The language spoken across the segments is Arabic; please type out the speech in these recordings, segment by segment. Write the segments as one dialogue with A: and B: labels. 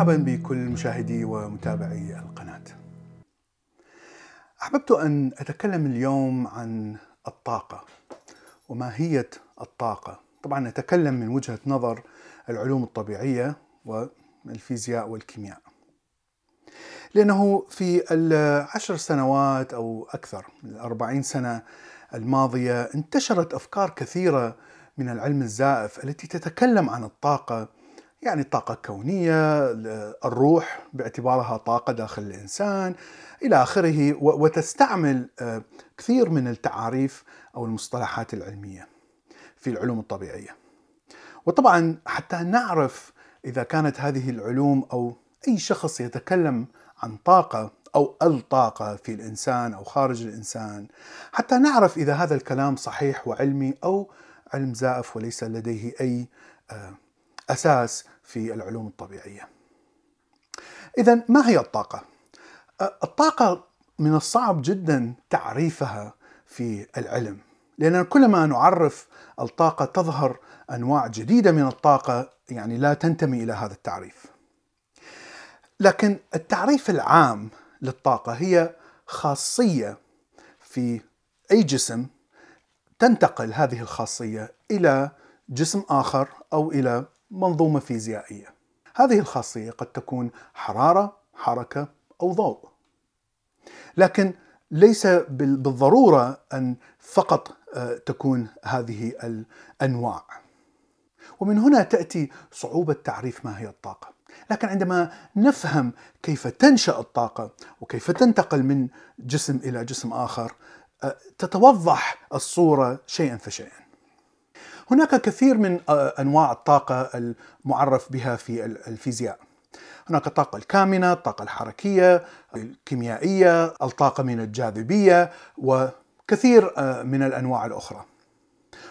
A: مرحبا بكل مشاهدي ومتابعي القناة. أحببت أن أتكلم اليوم عن الطاقة وماهية الطاقة. طبعا نتكلم من وجهة نظر العلوم الطبيعية والفيزياء والكيمياء. لأنه في العشر سنوات أو أكثر الأربعين سنة الماضية انتشرت أفكار كثيرة من العلم الزائف التي تتكلم عن الطاقة يعني الطاقة الكونية، الروح باعتبارها طاقة داخل الإنسان إلى آخره وتستعمل كثير من التعاريف أو المصطلحات العلمية في العلوم الطبيعية. وطبعا حتى نعرف إذا كانت هذه العلوم أو أي شخص يتكلم عن طاقة أو الطاقة في الإنسان أو خارج الإنسان حتى نعرف إذا هذا الكلام صحيح وعلمي أو علم زائف وليس لديه أي أساس في العلوم الطبيعية. إذا ما هي الطاقة؟ الطاقة من الصعب جدا تعريفها في العلم، لأن كلما نعرف الطاقة تظهر أنواع جديدة من الطاقة يعني لا تنتمي إلى هذا التعريف. لكن التعريف العام للطاقة هي خاصية في أي جسم تنتقل هذه الخاصية إلى جسم آخر أو إلى منظومة فيزيائية. هذه الخاصية قد تكون حرارة، حركة أو ضوء. لكن ليس بالضرورة أن فقط تكون هذه الأنواع. ومن هنا تأتي صعوبة تعريف ما هي الطاقة. لكن عندما نفهم كيف تنشأ الطاقة وكيف تنتقل من جسم إلى جسم آخر تتوضح الصورة شيئا فشيئا. هناك كثير من أنواع الطاقة المعرف بها في الفيزياء. هناك الطاقة الكامنة، الطاقة الحركية، الكيميائية، الطاقة من الجاذبية وكثير من الأنواع الأخرى.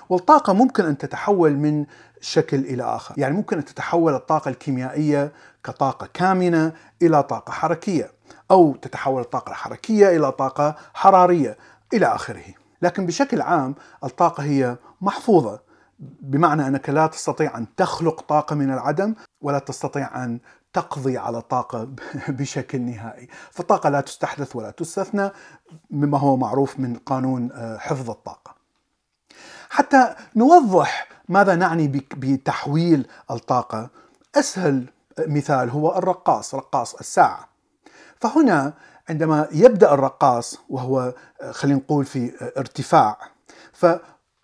A: والطاقة ممكن أن تتحول من شكل إلى آخر، يعني ممكن أن تتحول الطاقة الكيميائية كطاقة كامنة إلى طاقة حركية، أو تتحول الطاقة الحركية إلى طاقة حرارية إلى آخره. لكن بشكل عام الطاقة هي محفوظة بمعنى أنك لا تستطيع أن تخلق طاقة من العدم ولا تستطيع أن تقضي على طاقة بشكل نهائي، فالطاقة لا تستحدث ولا تستثنى مما هو معروف من قانون حفظ الطاقة. حتى نوضح ماذا نعني بتحويل الطاقة، أسهل مثال هو الرقاص، رقاص الساعة. فهنا عندما يبدأ الرقاص وهو خلينا نقول في ارتفاع ف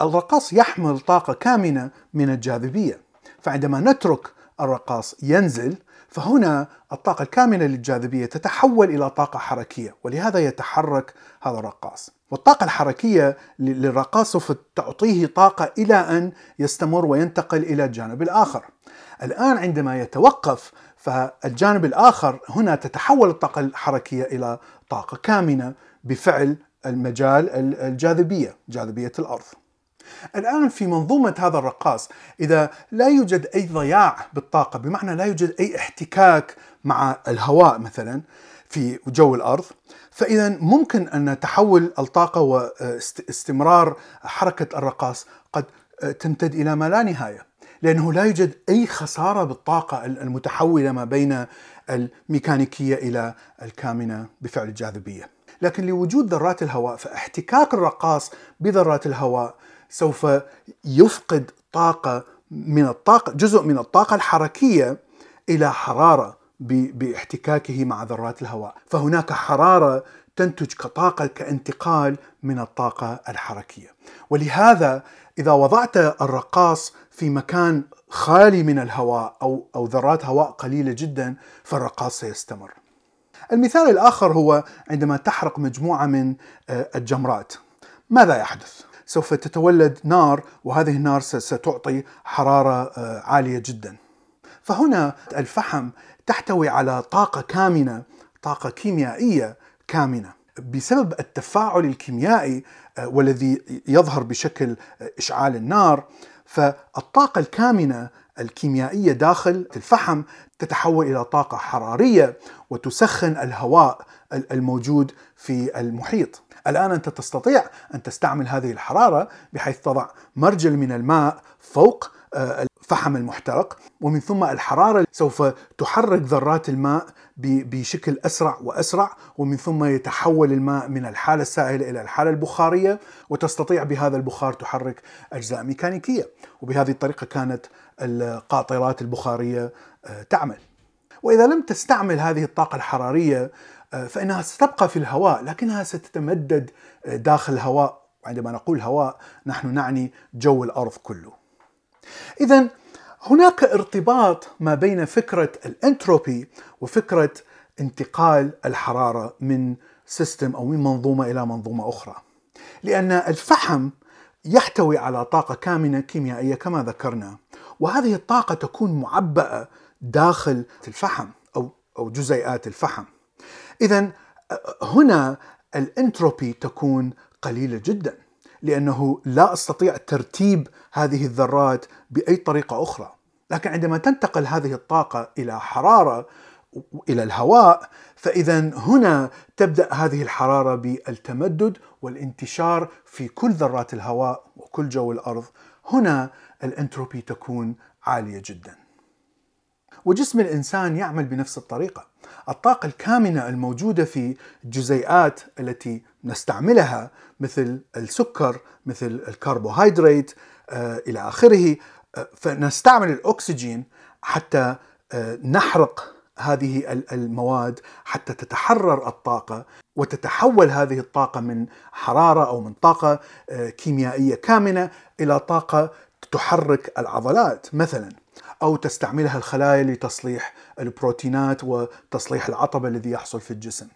A: الرقاص يحمل طاقة كامنة من الجاذبية فعندما نترك الرقاص ينزل فهنا الطاقة الكامنة للجاذبية تتحول إلى طاقة حركية ولهذا يتحرك هذا الرقاص. والطاقة الحركية للرقاص سوف تعطيه طاقة إلى أن يستمر وينتقل إلى الجانب الآخر. الآن عندما يتوقف فالجانب الآخر هنا تتحول الطاقة الحركية إلى طاقة كامنة بفعل المجال الجاذبية جاذبية الأرض. الآن في منظومة هذا الرقاص إذا لا يوجد أي ضياع بالطاقة بمعنى لا يوجد أي احتكاك مع الهواء مثلا في جو الأرض فإذا ممكن أن تحول الطاقة واستمرار حركة الرقاص قد تمتد إلى ما لا نهاية لأنه لا يوجد أي خسارة بالطاقة المتحولة ما بين الميكانيكية إلى الكامنة بفعل الجاذبية. لكن لوجود ذرات الهواء فاحتكاك الرقاص بذرات الهواء سوف يفقد طاقة من الطاقة جزء من الطاقة الحركية إلى حرارة باحتكاكه مع ذرات الهواء. فهناك حرارة تنتج كطاقة كانتقال من الطاقة الحركية. ولهذا إذا وضعت الرقاص في مكان خالي من الهواء أو, أو ذرات هواء قليلة جدا فالرقاص سيستمر. المثال الآخر هو عندما تحرق مجموعة من الجمرات. ماذا يحدث؟ سوف تتولد نار وهذه النار ستعطي حرارة عالية جدا. فهنا الفحم تحتوي على طاقة كامنة طاقة كيميائية كامنة. بسبب التفاعل الكيميائي والذي يظهر بشكل إشعال النار فالطاقة الكامنة الكيميائية داخل الفحم تتحول إلى طاقة حرارية وتسخن الهواء الموجود في المحيط. الآن أنت تستطيع أن تستعمل هذه الحرارة بحيث تضع مرجل من الماء فوق الفحم المحترق ومن ثم الحرارة سوف تحرك ذرات الماء بشكل أسرع وأسرع ومن ثم يتحول الماء من الحالة السائلة إلى الحالة البخارية وتستطيع بهذا البخار تحرك أجزاء ميكانيكية. وبهذه الطريقة كانت القاطرات البخارية آه، تعمل. وإذا لم تستعمل هذه الطاقة الحرارية آه، فإنها ستبقى في الهواء لكنها ستتمدد آه، داخل الهواء. عندما نقول هواء نحن نعني جو الأرض كله. إذا هناك ارتباط ما بين فكرة الانتروبي وفكرة انتقال الحرارة من system أو من منظومة إلى منظومة أخرى. لأن الفحم يحتوي على طاقة كامنة كيميائية كما ذكرنا وهذه الطاقة تكون معبأة داخل الفحم أو أو جزيئات الفحم. إذا هنا الانتروبي تكون قليلة جدا لأنه لا أستطيع ترتيب هذه الذرات بأي طريقة أخرى. لكن عندما تنتقل هذه الطاقة إلى حرارة إلى الهواء فإذا هنا تبدأ هذه الحرارة بالتمدد والانتشار في كل ذرات الهواء وكل جو الأرض. هنا الانتروبي تكون عالية جدا. وجسم الإنسان يعمل بنفس الطريقة. الطاقة الكامنة الموجودة في الجزيئات التي نستعملها مثل السكر مثل الكربوهيدرات آه، إلى آخره. آه، فنستعمل الأكسجين حتى آه، نحرق هذه المواد حتى تتحرر الطاقة وتتحول هذه الطاقة من حرارة أو من طاقة كيميائية كامنة إلى طاقة تحرك العضلات مثلا. أو تستعملها الخلايا لتصليح البروتينات وتصليح العطب الذي يحصل في الجسم.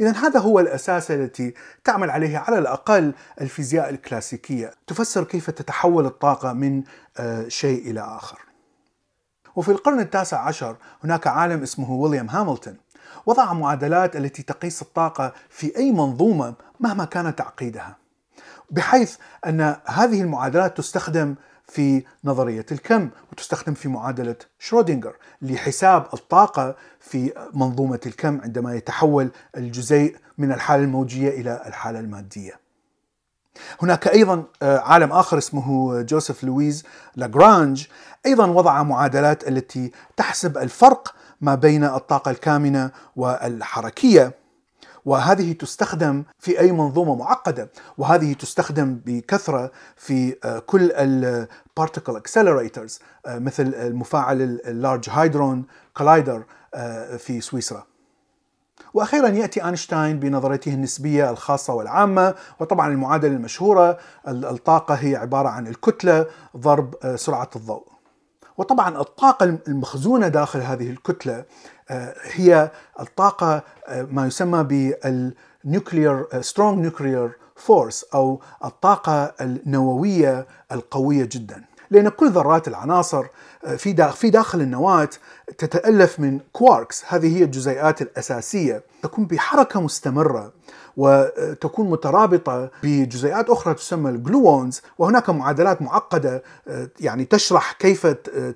A: إذا هذا هو الأساس التي تعمل عليه على الأقل الفيزياء الكلاسيكية. تفسر كيف تتحول الطاقة من آه، شيء إلى آخر. وفي القرن التاسع عشر هناك عالم اسمه ويليام هاملتون. وضع معادلات التي تقيس الطاقة في أي منظومة مهما كان تعقيدها بحيث أن هذه المعادلات تستخدم في نظرية الكم وتستخدم في معادلة شرودنجر لحساب الطاقة في منظومة الكم عندما يتحول الجزيء من الحالة الموجية إلى الحالة المادية. هناك أيضا آه، عالم آخر اسمه جوزيف لويز لاجرانج. أيضا وضع معادلات التي تحسب الفرق ما بين الطاقة الكامنة والحركية. وهذه تستخدم في أي منظومة معقدة وهذه تستخدم بكثرة في آه، كل ال particle accelerators آه، مثل المفاعل ال Large Hadron Collider في سويسرا. وأخيرا يأتي آينشتاين بنظريته النسبية الخاصة والعامة وطبعا المعادلة المشهورة الطاقة هي عبارة عن الكتلة ضرب آه، سرعة الضوء. وطبعا الطاقة المخزونة داخل هذه الكتلة آه، هي الطاقة آه، ما يسمى بال nuclear strong nuclear force أو الطاقة النووية القوية جدا. لأن كل ذرات العناصر آه، في في داخل النواة تتألف من كواركس هذه هي الجزيئات الأساسية. تكون بحركة مستمرة وتكون مترابطة بجزيئات أخرى تسمى ال gluons وهناك معادلات معقدة آه، يعني تشرح كيف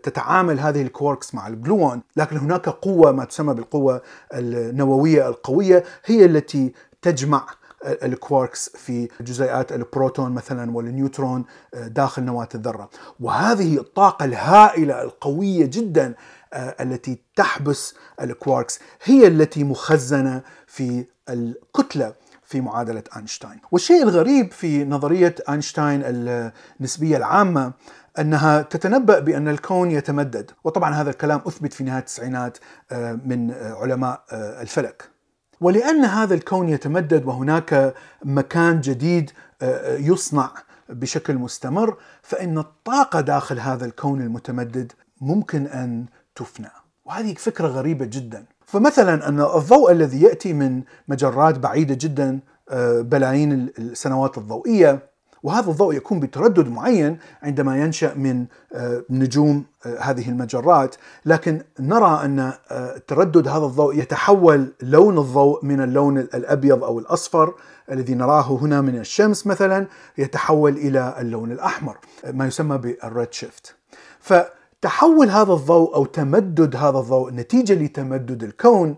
A: تتعامل هذه الكواركس مع ال gluon لكن هناك قوة ما تسمى بالقوة النووية القوية هي التي تجمع الكواركس في جزيئات البروتون مثلا والنيوترون آه، داخل نواة الذرة. وهذه الطاقة الهائلة القوية جدا آه، التي تحبس الكواركس هي التي مخزنة في الكتلة في معادلة أينشتاين. والشيء الغريب في نظرية أينشتاين النسبية العامة أنها تتنبأ بأن الكون يتمدد. وطبعا هذا الكلام أثبت في نهاية التسعينات آه، من علماء الفلك. ولأن هذا الكون يتمدد وهناك مكان جديد آه، يصنع بشكل مستمر فإن الطاقة داخل هذا الكون المتمدد ممكن أن تفنى. وهذه فكرة غريبة جدا. فمثلا أن الضوء الذي يأتي من مجرات بعيدة جدا آه، بلايين السنوات الضوئية وهذا الضوء يكون بتردد معين عندما ينشأ من آه، نجوم آه، هذه المجرات. لكن نرى أن آه، تردد هذا الضوء يتحول لون الضوء من اللون الأبيض أو الأصفر الذي نراه هنا من الشمس مثلا يتحول إلى اللون الأحمر ما يسمى بالريد شيفت. فتحول هذا الضوء أو تمدد هذا الضوء نتيجة لتمدد الكون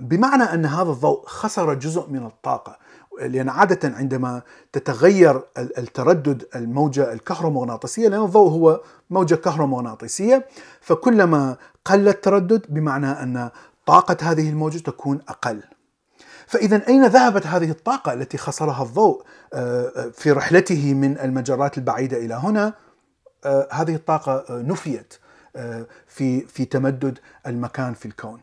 A: بمعنى أن هذا الضوء خسر جزء من الطاقة. لأن عادة عندما تتغير التردد الموجة الكهرومغناطيسية لأن الضوء هو موجة كهرومغناطيسية فكلما قل التردد بمعنى أن طاقة هذه الموجة تكون أقل. فإذا أين ذهبت هذه الطاقة التي خسرها الضوء؟ آه، في رحلته من المجرات البعيدة إلى هنا آه، هذه الطاقة آه، نفيت. في في تمدد المكان في الكون.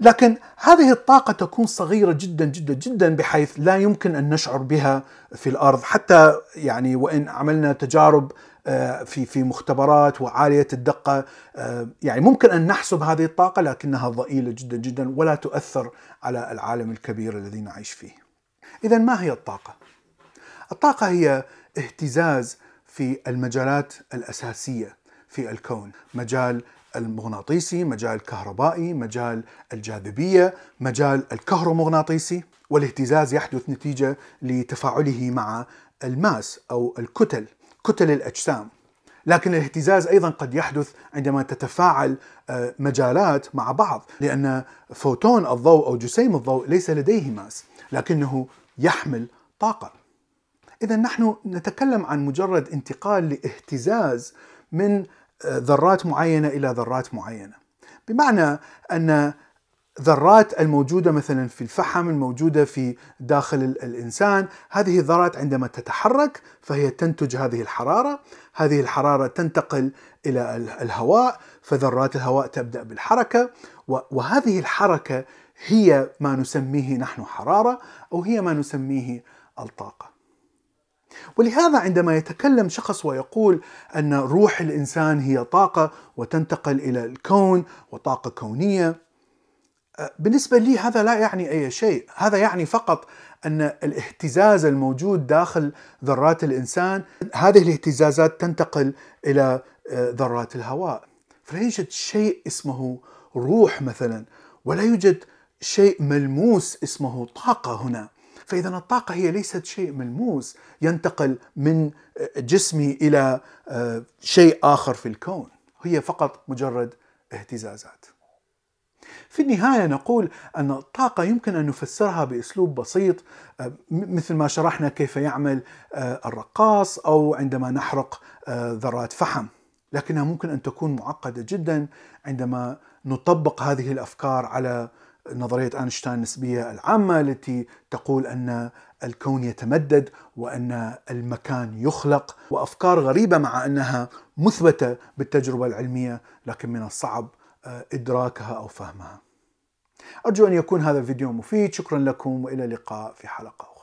A: لكن هذه الطاقة تكون صغيرة جدا جدا جدا بحيث لا يمكن أن نشعر بها في الأرض حتى يعني وإن عملنا تجارب آه، في في مختبرات وعالية الدقة آه، يعني ممكن أن نحسب هذه الطاقة لكنها ضئيلة جدا جدا ولا تؤثر على العالم الكبير الذي نعيش فيه. اذا ما هي الطاقة؟ الطاقة هي اهتزاز في المجالات الأساسية في الكون، مجال المغناطيسي، مجال الكهربائي، مجال الجاذبية، مجال الكهرومغناطيسي، والاهتزاز يحدث نتيجة لتفاعله مع ال mass أو الكتل كتل الأجسام. لكن الاهتزاز أيضا قد يحدث عندما تتفاعل آه، مجالات مع بعض لأن فوتون الضوء أو جسيم الضوء ليس لديه mass لكنه يحمل طاقة. اذا نحن نتكلم عن مجرد انتقال لاهتزاز من آه، ذرات معينة إلى ذرات معينة. بمعنى أن ذرات الموجودة مثلا في الفحم الموجودة في داخل الإنسان هذه الذرات عندما تتحرك فهي تنتج هذه الحرارة. هذه الحرارة تنتقل إلى الهواء فذرات الهواء تبدأ بالحركة. وهذه الحركة هي ما نسميه نحن حرارة أو هي ما نسميه الطاقة. ولهذا عندما يتكلم شخص ويقول أن روح الإنسان هي طاقة وتنتقل إلى الكون وطاقة كونية بالنسبة لي هذا لا يعني أي شيء. هذا يعني فقط أن الاهتزاز الموجود داخل ذرات الإنسان هذه الاهتزازات تنتقل آه، ذرات الهواء. فلا يوجد شيء اسمه روح مثلا ولا يوجد شيء ملموس اسمه طاقة هنا. فإذا الطاقة هي ليست شيء ملموس ينتقل من آه، جسمي إلى آه، شيء آخر في الكون. هي فقط مجرد اهتزازات. في النهاية نقول أن الطاقة يمكن أن نفسرها بأسلوب بسيط آه، مثل ما شرحنا كيف يعمل الرقاص أو عندما نحرق ذرات فحم. لكنها ممكن أن تكون معقدة جدا عندما نطبق هذه الأفكار على نظرية أينشتاين النسبية العامة التي تقول أن الكون يتمدد وأن المكان يخلق وأفكار غريبة مع أنها مثبتة بالتجربة العلمية لكن من الصعب إدراكها أو فهمها. أرجو أن يكون هذا الفيديو مفيد، شكرا لكم وإلى اللقاء في حلقة